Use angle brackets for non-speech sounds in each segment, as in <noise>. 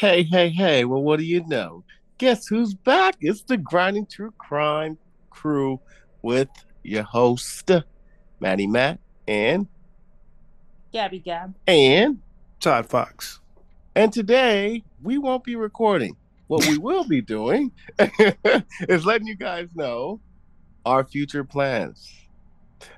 Hey, hey, hey. Well, what do you know? Guess who's back? It's the Grinding True Crime crew with your host, Matty Matt, and Gabby Gab. and Todd Fox. and today we won't be recording. What we will be doing <laughs> is letting you guys know our future plans.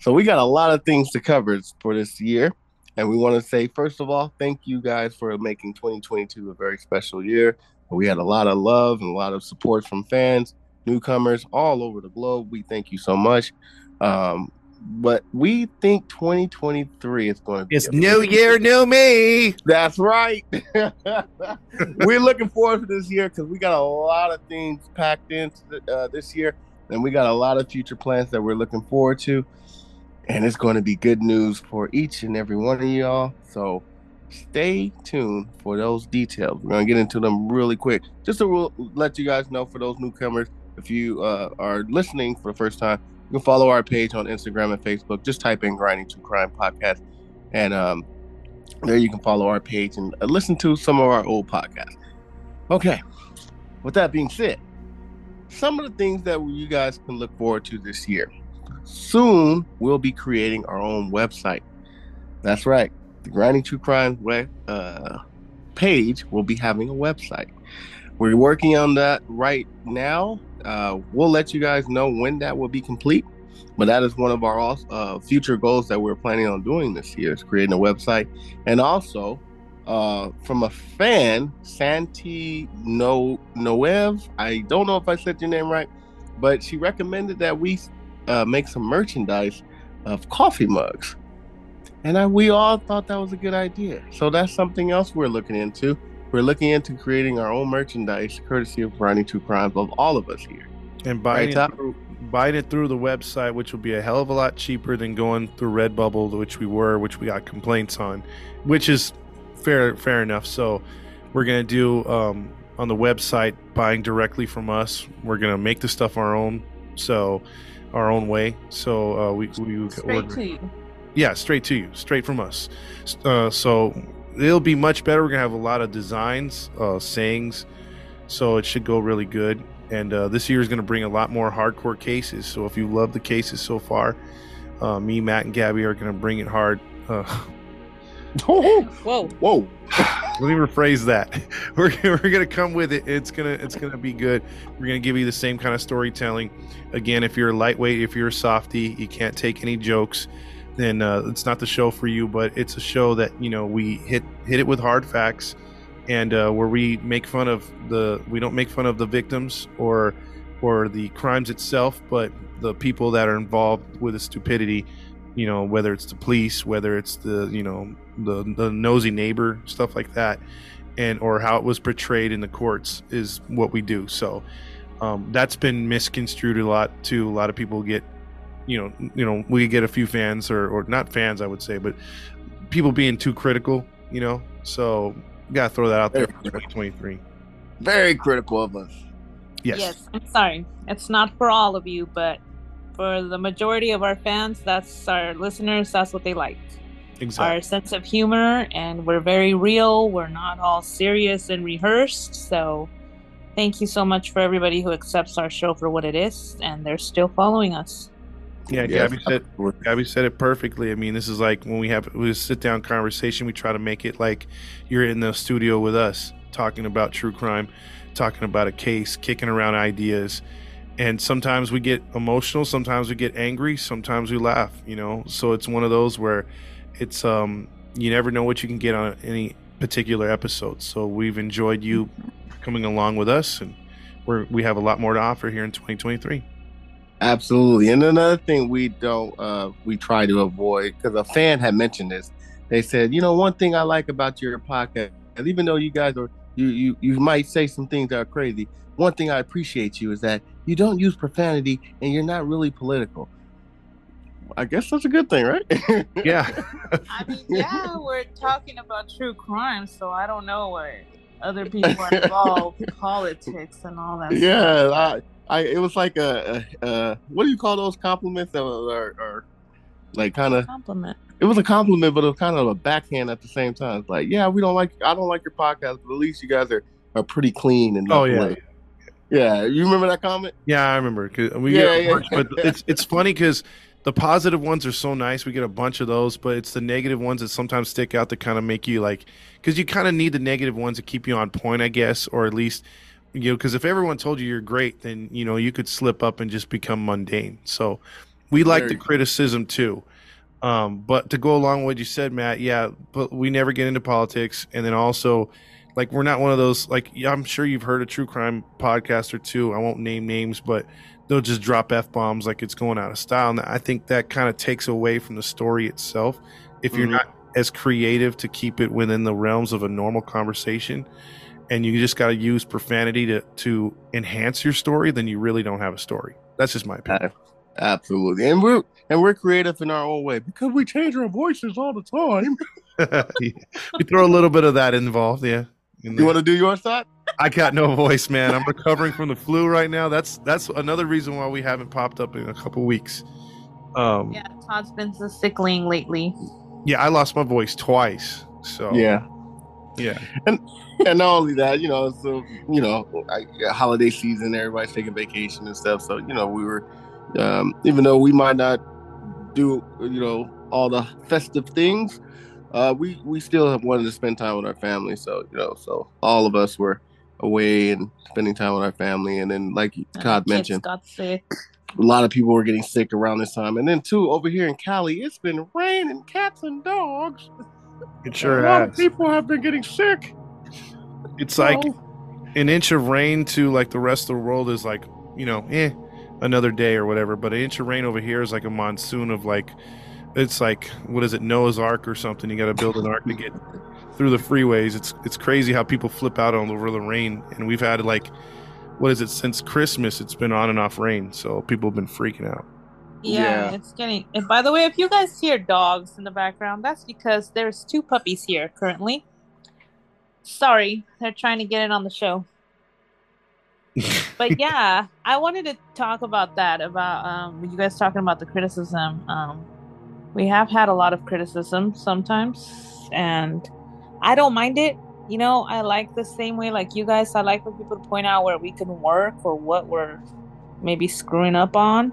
So we got a lot of things to cover for this year. And we want to say, first of all, thank you guys for making 2022 a very special year. We had a lot of love and a lot of support from fans, newcomers all over the globe. We thank you so much. Um, but we think 2023 is going to be It's new year, new me. that's right. <laughs> We're looking forward to this year because we got a lot of things packed in uh, this year, and we got a lot of future plans that we're looking forward to. And it's going to be good news for each and every one of y'all. So stay tuned for those details. We're going to get into them really quick. Just to let you guys know for those newcomers, if you uh, are listening for the first time, you can follow our page on Instagram and Facebook. Just type in Grinding True Crime Podcast. And um, there you can follow our page and uh, listen to some of our old podcasts. Okay, with that being said, some of the things that you guys can look forward to this year. Soon, we'll be creating our own website. That's right, the Grinding True Crime web, uh, page will be having a website. We're working on that right now. Uh, we'll let you guys know when that will be complete. But that is one of our uh, future goals that we're planning on doing this year is creating a website. And also, uh, from a fan, Santi no Noev, I don't know if I said your name right, but she recommended that we uh, make some merchandise of coffee mugs. And I, we all thought that was a good idea. So that's something else we're looking into. We're looking into creating our own merchandise, courtesy of Grinding True Crimes, of all of us here. And buying, Right, it through, buying it through the website, which will be a hell of a lot cheaper than going through Redbubble, which we were, which we got complaints on, which is fair fair enough. So we're gonna do um, on the website buying directly from us. We're gonna make the stuff our own, so our own way. So uh, we we Straight order- to you. yeah straight to you straight from us. Uh, so it'll be much better. We're gonna have a lot of designs uh, sayings. So it should go really good. And uh, this year is gonna bring a lot more hardcore cases. So if you love the cases so far uh, me matt and gabby are gonna bring it hard. Uh, <laughs> <laughs> Whoa. Whoa. let me rephrase that <laughs> we're, we're gonna come with it it's gonna it's gonna be good we're gonna give you the same kind of storytelling again if you're a lightweight if you're a softy you can't take any jokes then uh, it's not the show for you but it's a show that you know we hit hit it with hard facts and uh, where we make fun of the we don't make fun of the victims or or the crimes itself but the people that are involved with the stupidity you know whether it's the police whether it's the you know the the nosy neighbor stuff like that and or how it was portrayed in the courts is what we do so um, that's been misconstrued a lot too a lot of people get you know you know we get a few fans or or not fans i would say but people being too critical you know so gotta throw that out there for 2023 Very critical of us. Yes. Yes, I'm sorry. It's not for all of you, but for the majority of our fans, that's our listeners, that's what they like. exactly Our sense of humor, and we're very real. We're not all serious and rehearsed. So thank you so much for everybody who accepts our show for what it is, and they're still following us. yeah Yes. gabby said Gabby said it perfectly. I mean, this is like when we have we sit down conversation. We try to make it like you're in the studio with us, talking about true crime, talking about a case, kicking around ideas, and sometimes we get emotional, sometimes we get angry, sometimes we laugh. You know, so it's one of those where it's um you never know what you can get on any particular episode. So we've enjoyed you coming along with us, and we're we have a lot more to offer here in 2023. Absolutely. And another thing we don't uh we try to avoid because a fan had mentioned this. They said, you know, one thing I like about your podcast, even though you guys are you you you might say some things that are crazy, one thing I appreciate you is that you don't use profanity and you're not really political. I guess that's a good thing, right? <laughs> Yeah. I mean, <laughs> yeah, we're talking about true crime, so I don't know what other people are involved, <laughs> politics and all that. stuff. yeah, I, I it was like a, a, a what do you call those compliments that are, are like kind of Compliment. it was a compliment, but it was kind of a backhand at the same time. It's like, yeah, we don't like I don't like your podcast, but at least you guys are are pretty clean and Oh, yeah. away. Yeah. You remember that comment? Yeah, I remember. We Yeah, get a yeah. bunch, but it's it's funny because the positive ones are so nice. We get a bunch of those, but it's the negative ones that sometimes stick out that kind of make you like, because you kind of need the negative ones to keep you on point, I guess, or at least you know, because if everyone told you you're great, then you know you could slip up and just become mundane. So we like Very the criticism too. Um, but to go along with what you said, Matt, yeah, but we never get into politics, and then also like we're not one of those like I'm sure you've heard a true crime podcast or two. I won't name names, but they'll just drop f bombs like it's going out of style, and I think that kind of takes away from the story itself. If you're Mhm. not as creative to keep it within the realms of a normal conversation, and you just got to use profanity to to enhance your story, then you really don't have a story. That's just my opinion. Absolutely. And we're and we're creative in our own way because we change our voices all the time. <laughs> we throw a little bit of that involved, yeah. In You want to do your thought? I got no voice, man. I'm recovering from the flu right now. That's that's another reason why we haven't popped up in a couple weeks. Um, yeah. Yeah, Todd's been so sickling lately. Yeah, I lost my voice twice. So Yeah. yeah, and not only that, you know, so you know, I, yeah, holiday season, everybody's taking vacation and stuff. So you know, we were, um, even though we might not do, you know, all the festive things, uh, we we still have wanted to spend time with our family. So you know, so all of us were away and spending time with our family. And then, like and Todd kids mentioned, got sick. a lot of people were getting sick around this time. And then too, over here in Cali, it's been raining cats and dogs. it sure a lot of has. people have been getting sick. It's like an inch of rain to like the rest of the world is like you know, eh, another day or whatever. But an inch of rain over here is like a monsoon of like, it's like what is it, Noah's Ark or something? You got to build an ark to get through the freeways. It's it's crazy how people flip out on over the rain, and we've had like, what is it since Christmas? It's been on and off rain, so people have been freaking out. Yeah, Yeah. it's getting. And by the way, if you guys hear dogs in the background, that's because there's two puppies here currently. Sorry, they're trying to get in on the show. But <laughs> yeah, I wanted to talk about that. About um, you guys talking about the criticism. Um, we have had a lot of criticism sometimes, and I don't mind it. You know, I like the same way like you guys. I like for people to point out where we can work or what we're maybe screwing up on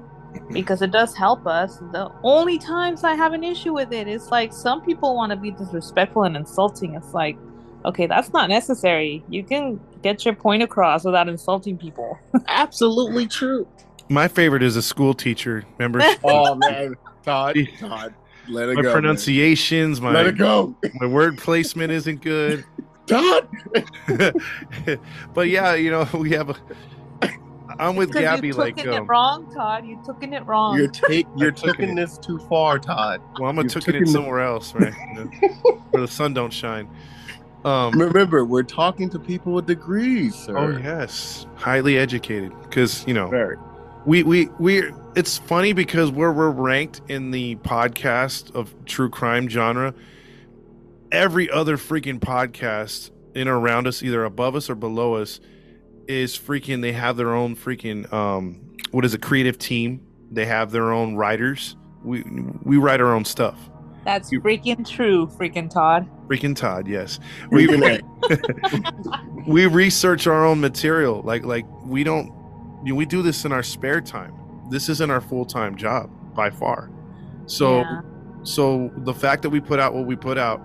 because it does help us. The only times I have an issue with it is like some people want to be disrespectful and insulting. It's like, okay, that's not necessary. You can get your point across without insulting people. <laughs> Absolutely true. My favorite is a school teacher. Remember <laughs> Oh man, Todd, Todd, let it my go. man. pronunciations, Let my it go, my word placement isn't good. <laughs> Todd. <laughs> but yeah, you know, we have a. I'm with Gabby. you Like, took it um, wrong, Todd. You took it wrong. You're take you're taking taking this too far, Todd. well, I'm gonna you've took it taken the- somewhere else, right? You know, where the sun don't shine. Um, Remember, we're talking to people with degrees, sir. oh yes, highly educated. Because you know, Very. We we we. It's funny because where we're ranked in the podcast of true crime genre, every other freaking podcast in or around us, either above us or below us, is freaking. They have their own freaking um, what is a creative team. They have their own writers. We we write our own stuff. That's you- freaking true, freaking Todd. Freaking Todd, yes. We <laughs> We <laughs> we research our own material. Like like we don't you know, we do this in our spare time. This isn't our full time job by far. So Yeah. so the fact that we put out what we put out,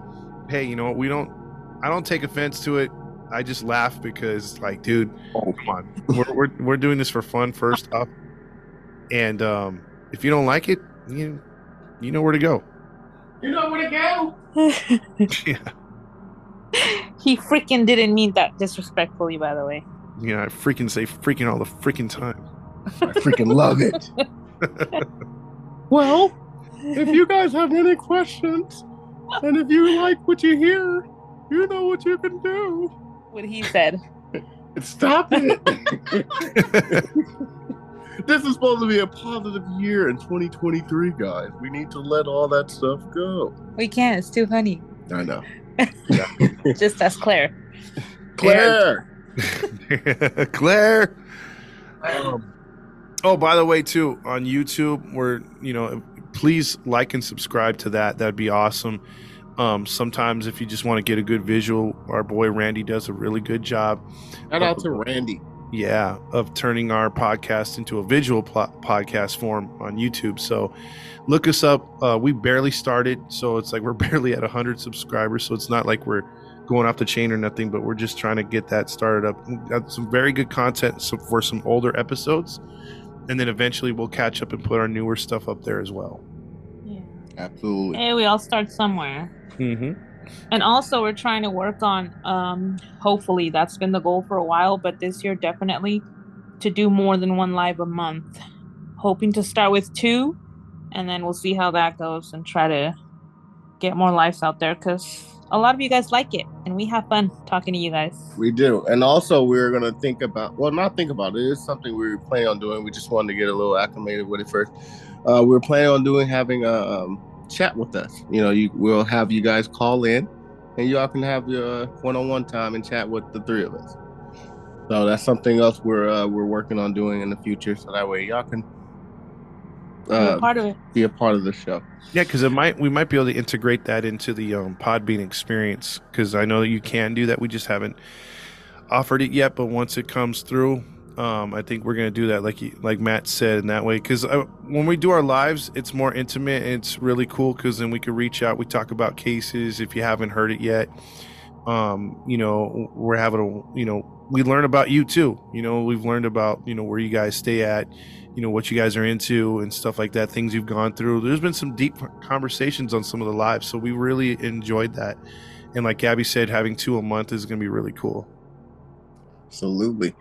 hey, you know what? We don't. I don't take offense to it. I just laugh because like, dude, Oh. come on. We're we're we're doing this for fun first <laughs> off, and um, if you don't like it, you you know where to go. You know where to go. <laughs> <laughs> yeah, he freaking didn't mean that disrespectfully, by the way. You know, I freaking say freaking all the freaking time. I freaking love it. <laughs> well, if you guys have any questions, and if you like what you hear, you know what you can do. What he said. Stop it. <laughs> this is supposed to be a positive year in 2023, guys. We need to let all that stuff go. We can't. It's too funny. I know. <laughs> Just as Claire. Claire. Claire. <laughs> Um, oh, by the way, too, on YouTube, we're you know please like and subscribe to that. That'd be awesome. Um, sometimes if you just want to get a good visual, our boy Randy does a really good job. Shout out to Randy. Yeah, of turning our podcast into a visual pl- podcast form on YouTube. So look us up. Uh, we barely started, so it's like we're <laughs> barely at 100 subscribers. So it's not like we're going off the chain or nothing, but we're just trying to get that started up. We've got some very good content for some older episodes, and then eventually we'll catch up and put our newer stuff up there as well. Yeah. Absolutely. Hey, we all start somewhere. Mm-hmm. And also, we're trying to work on, um, hopefully, that's been the goal for a while, but this year definitely to do more than one live a month. Hoping to start with two, and then we'll see how that goes and try to get more lives out there because a lot of you guys like it and we have fun talking to you guys. We do. And also, we're going to think about, well, not think about it. It's something we were planning on doing. We just wanted to get a little acclimated with it first. Uh, we are planning on doing having a um, chat with us. You know, you we'll have you guys call in and y'all can have your one on one time and chat with the three of us. So that's something else we're uh, we're working on doing in the future. So that way y'all can uh, be part of it. Be a part of the show. Yeah, because it might we might be able to integrate that into the um, Podbean experience. Because I know that you can do that. We just haven't offered it yet. But once it comes through, um, I think we're gonna do that, like like Matt said, in that way. Because when we do our lives, it's more intimate. it's really cool because then we can reach out. We talk about cases if you haven't heard it yet. Um, you know, we're having a you know we learn about you too. You know, we've learned about you know where you guys stay at, you know what you guys are into and stuff like that. Things you've gone through. There's been some deep conversations on some of the lives, so we really enjoyed that. And like Gabby said, having two a month is going to be really cool. Absolutely.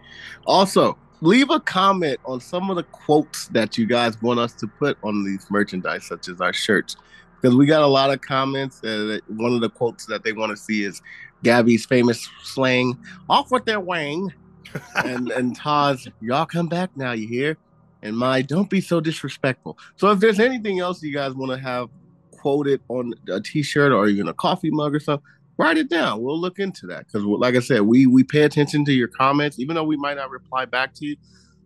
Also, leave a comment on some of the quotes that you guys want us to put on these merchandise, such as our shirts, because we got a lot of comments. Uh, one of the quotes that they want to see is Gabby's famous slang, "Off with their wang," <laughs> and and Todd's, "Y'all come back now, you hear?" And my, "Don't be so disrespectful." So if there's anything else you guys want to have quoted on a T-shirt or even a coffee mug or something, write it down. We'll look into that because, like I said, we we pay attention to your comments, even though we might not reply back to you.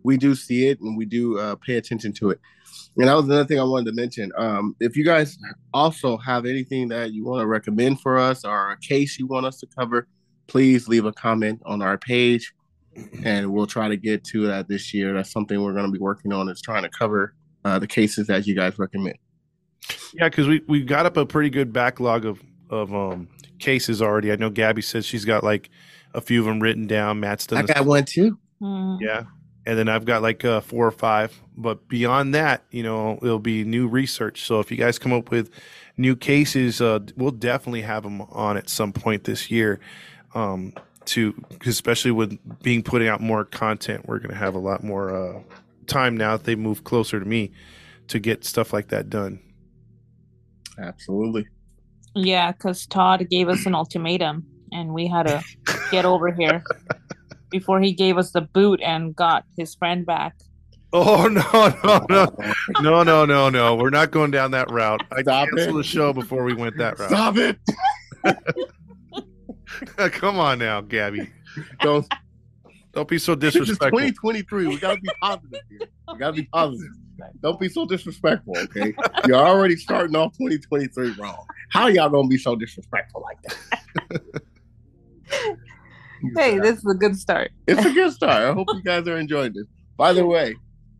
We do see it and we do uh, pay attention to it. And that was another thing I wanted to mention. Um, if you guys also have anything that you want to recommend for us or a case you want us to cover, please leave a comment on our page, and we'll try to get to that this year. That's something we're going to be working on. Is trying to cover uh, the cases that you guys recommend. Yeah, because we we got up a pretty good backlog of of um cases already. I know Gabby says she's got like a few of them written down. Matt's done. I got one too. Mm. Yeah, and then I've got like uh, four or five. But beyond that, you know, it'll be new research. So if you guys come up with new cases, uh, we'll definitely have them on at some point this year. Um, to especially with being putting out more content, we're going to have a lot more uh, time now that they move closer to me to get stuff like that done. Absolutely. Yeah, because Todd gave us an ultimatum and we had to get over here <laughs> before he gave us the boot and got his friend back. Oh <laughs> no no no <laughs> no no no no! We're not going down that route. I Stop canceled it. the show before we went that route. Stop it! <laughs> Come on now, Gabby. Don't. Don't be so This is disrespectful. 2023. We gotta be positive here. We gotta be positive. Don't be so disrespectful, okay? You're already starting off 2023 wrong. How y'all gonna be so disrespectful like that? Hey, this is a good start. it's a good <laughs> start. I hope you guys are enjoying this. By the way,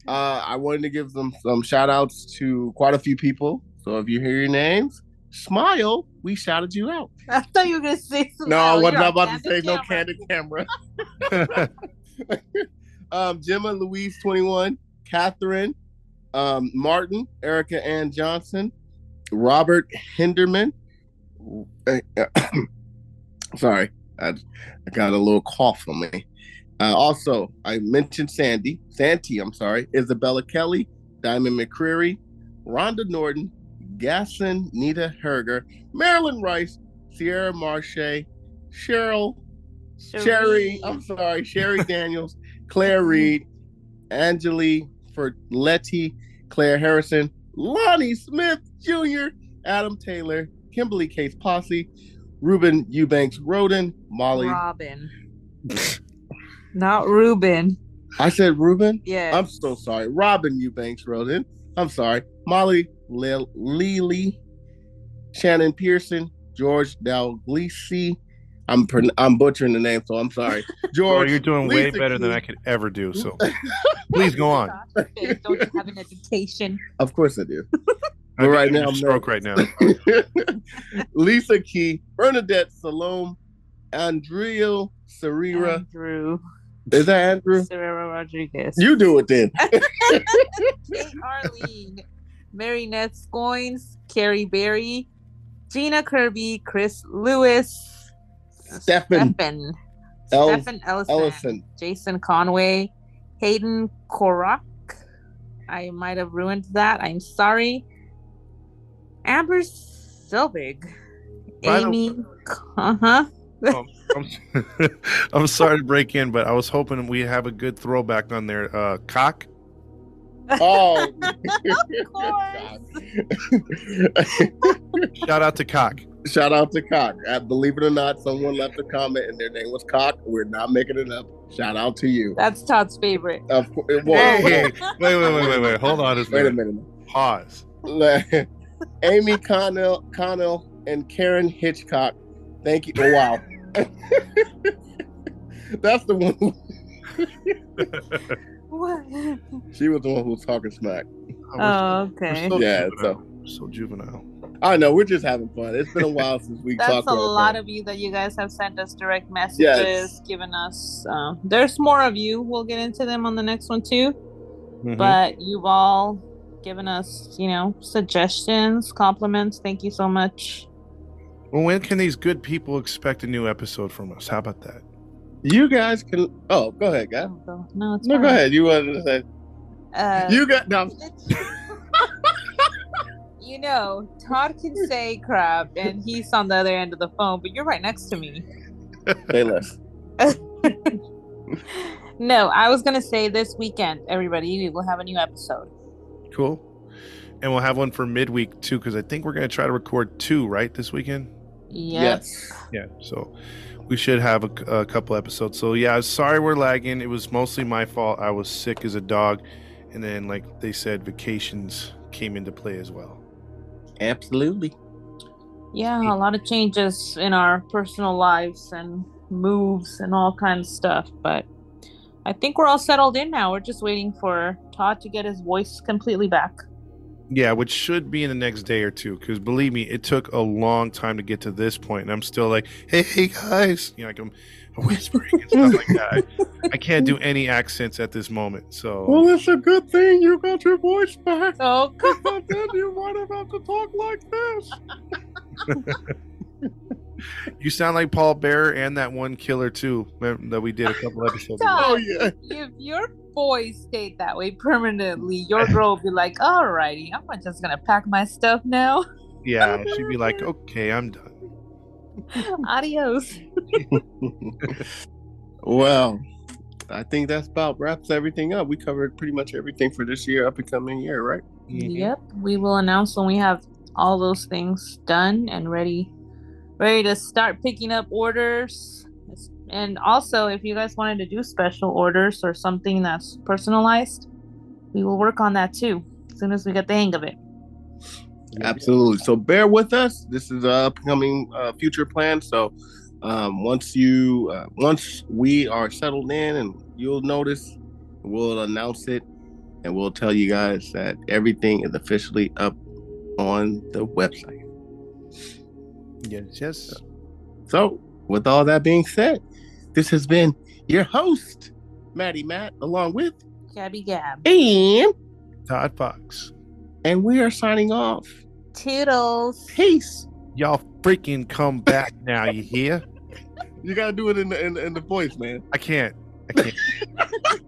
uh, I wanted to give them some shout outs to quite a few people. So if you hear your names, smile. We shouted you out. I thought you were gonna say something. <laughs> No, I wasn't about to say no candid camera. <laughs> um, Gemma Louise 21, Catherine, um, Martin, Erica Ann Johnson, Robert Hinderman. <clears throat> Sorry, I, I got a little cough on me. Uh, also, I mentioned Sandy, Santee, I'm sorry, Isabella Kelly, Diamond McCreary, Rhonda Norton, Gasson Nita Herger, Marilyn Rice, Sierra Marche, Cheryl Sherry, I'm sorry, Sherry <laughs> Daniels, Claire Reed, Angeli Ferletti, Claire Harrison, Lonnie Smith Jr., Adam Taylor, Kimberly Case Posse, Ruben Eubanks Roden, Molly. Robin. <laughs> Not Ruben. I said Ruben. Yeah. I'm so sorry. Robin Eubanks Roden. I'm sorry. Molly Le- Lely, Shannon Pearson, George Dalglisi. I'm pron- I'm butchering the name, so I'm sorry. Oh, <laughs> George, you're doing way better than I could ever do. So <laughs> please go on. Don't you have an education? Of course I do. I'm right now, a I'm stroke right now. Lisa Key, Bernadette Salome, Andrea Serira. Andrew Is that Andrew? Serrero Rodriguez. You do it then. <laughs> Kate Arlene, Mary Neth Scoins, Carrie Berry, Gina Kirby, Chris Lewis, Stephen Stephen, El- Stephen Ellison, Ellison. Jason Conway, Hayden Korak. I might have ruined that. I'm sorry. Amber Selvig, By Amy. Uh huh. Um, I'm, <laughs> I'm sorry to break in, but I was hoping we have a good throwback on there. Uh, cock. Oh, <laughs> of course. <laughs> Shout out to cock. Shout out to Cock. Uh, believe it or not, someone left a comment and their name was Cock. We're not making it up. Shout out to you. That's Todd's favorite. Of course. Hey, hey, wait, wait, wait, wait, wait. Hold on a Wait a minute. minute. Pause. Amy Connell, Connell and Karen Hitchcock. Thank you. Oh, wow. <laughs> That's the one. Who, What? she was the one who was talking smack. Oh, okay. so Yeah, juvenile. so juvenile. I know. We're just having fun. It's been a while since we That's talked a about lot that. of you that you guys have sent us direct messages, Yes. giving us. Uh, there's more of you. We'll get into them on the next one too. Mhm. But you've all given us, you know, suggestions, compliments. Thank you so much. well, when can these good people expect a new episode from us? How about that? You guys can. Oh, go ahead, guys. Go- No, it's No, fine. go ahead. You wanted to say. Uh, You got. No, <laughs> you know, Todd can say crap, and he's on the other end of the phone, but you're right next to me. say less. <laughs> no, I was gonna say this weekend, everybody, we will have a new episode. Cool. And we'll have one for midweek too, because I think we're going to try to record two, right, this weekend? Yep. Yes. Yeah. So we should have a, a couple episodes. So yeah, sorry we're lagging. It was mostly my fault. I was sick as a dog, and then like they said, vacations came into play as well. Absolutely. Yeah, a lot of changes in our personal lives and moves and all kinds of stuff. But I think we're all settled in now. We're just waiting for Todd to get his voice completely back. Yeah, which should be in the next day or two. Because believe me, it took a long time to get to this point, and I'm still like, "Hey, hey guys," you know, like I'm whispering and stuff like that. I, I can't do any accents at this moment. So Well, it's a good thing you got your voice back. Oh, But then you might have had to talk like this. <laughs> you sound like Paul Bear and that one killer too that we did a couple <laughs> episodes ago. Oh yeah. if your voice stayed that way permanently, your girl will be like, "Alrighty, I'm just gonna pack my stuff now. <laughs> Yeah, she'd be like, "Okay, I'm done." <laughs> Adios." well, I think that's about wraps everything up. We covered pretty much everything for this year, up and coming year, right? Mm-hmm. Yep, we will announce when we have all those things done and ready, ready to start picking up orders. And also, if you guys wanted to do special orders or something that's personalized, we will work on that too as soon as we get the hang of it. Absolutely. So bear with us. This is a upcoming uh, future plan. So um, once you uh, once we are settled in, and you'll notice, we'll announce it, and we'll tell you guys that everything is officially up on the website. Yes, yes. So with all that being said, this has been your host, Maddie Matt, along with Gabby Gab. and Todd Fox. and we are signing off. Toodles. Peace. Y'all freaking come back now, you hear? <laughs> You gotta do it in the in, the- in the voice, man. I can't. I can't. <laughs>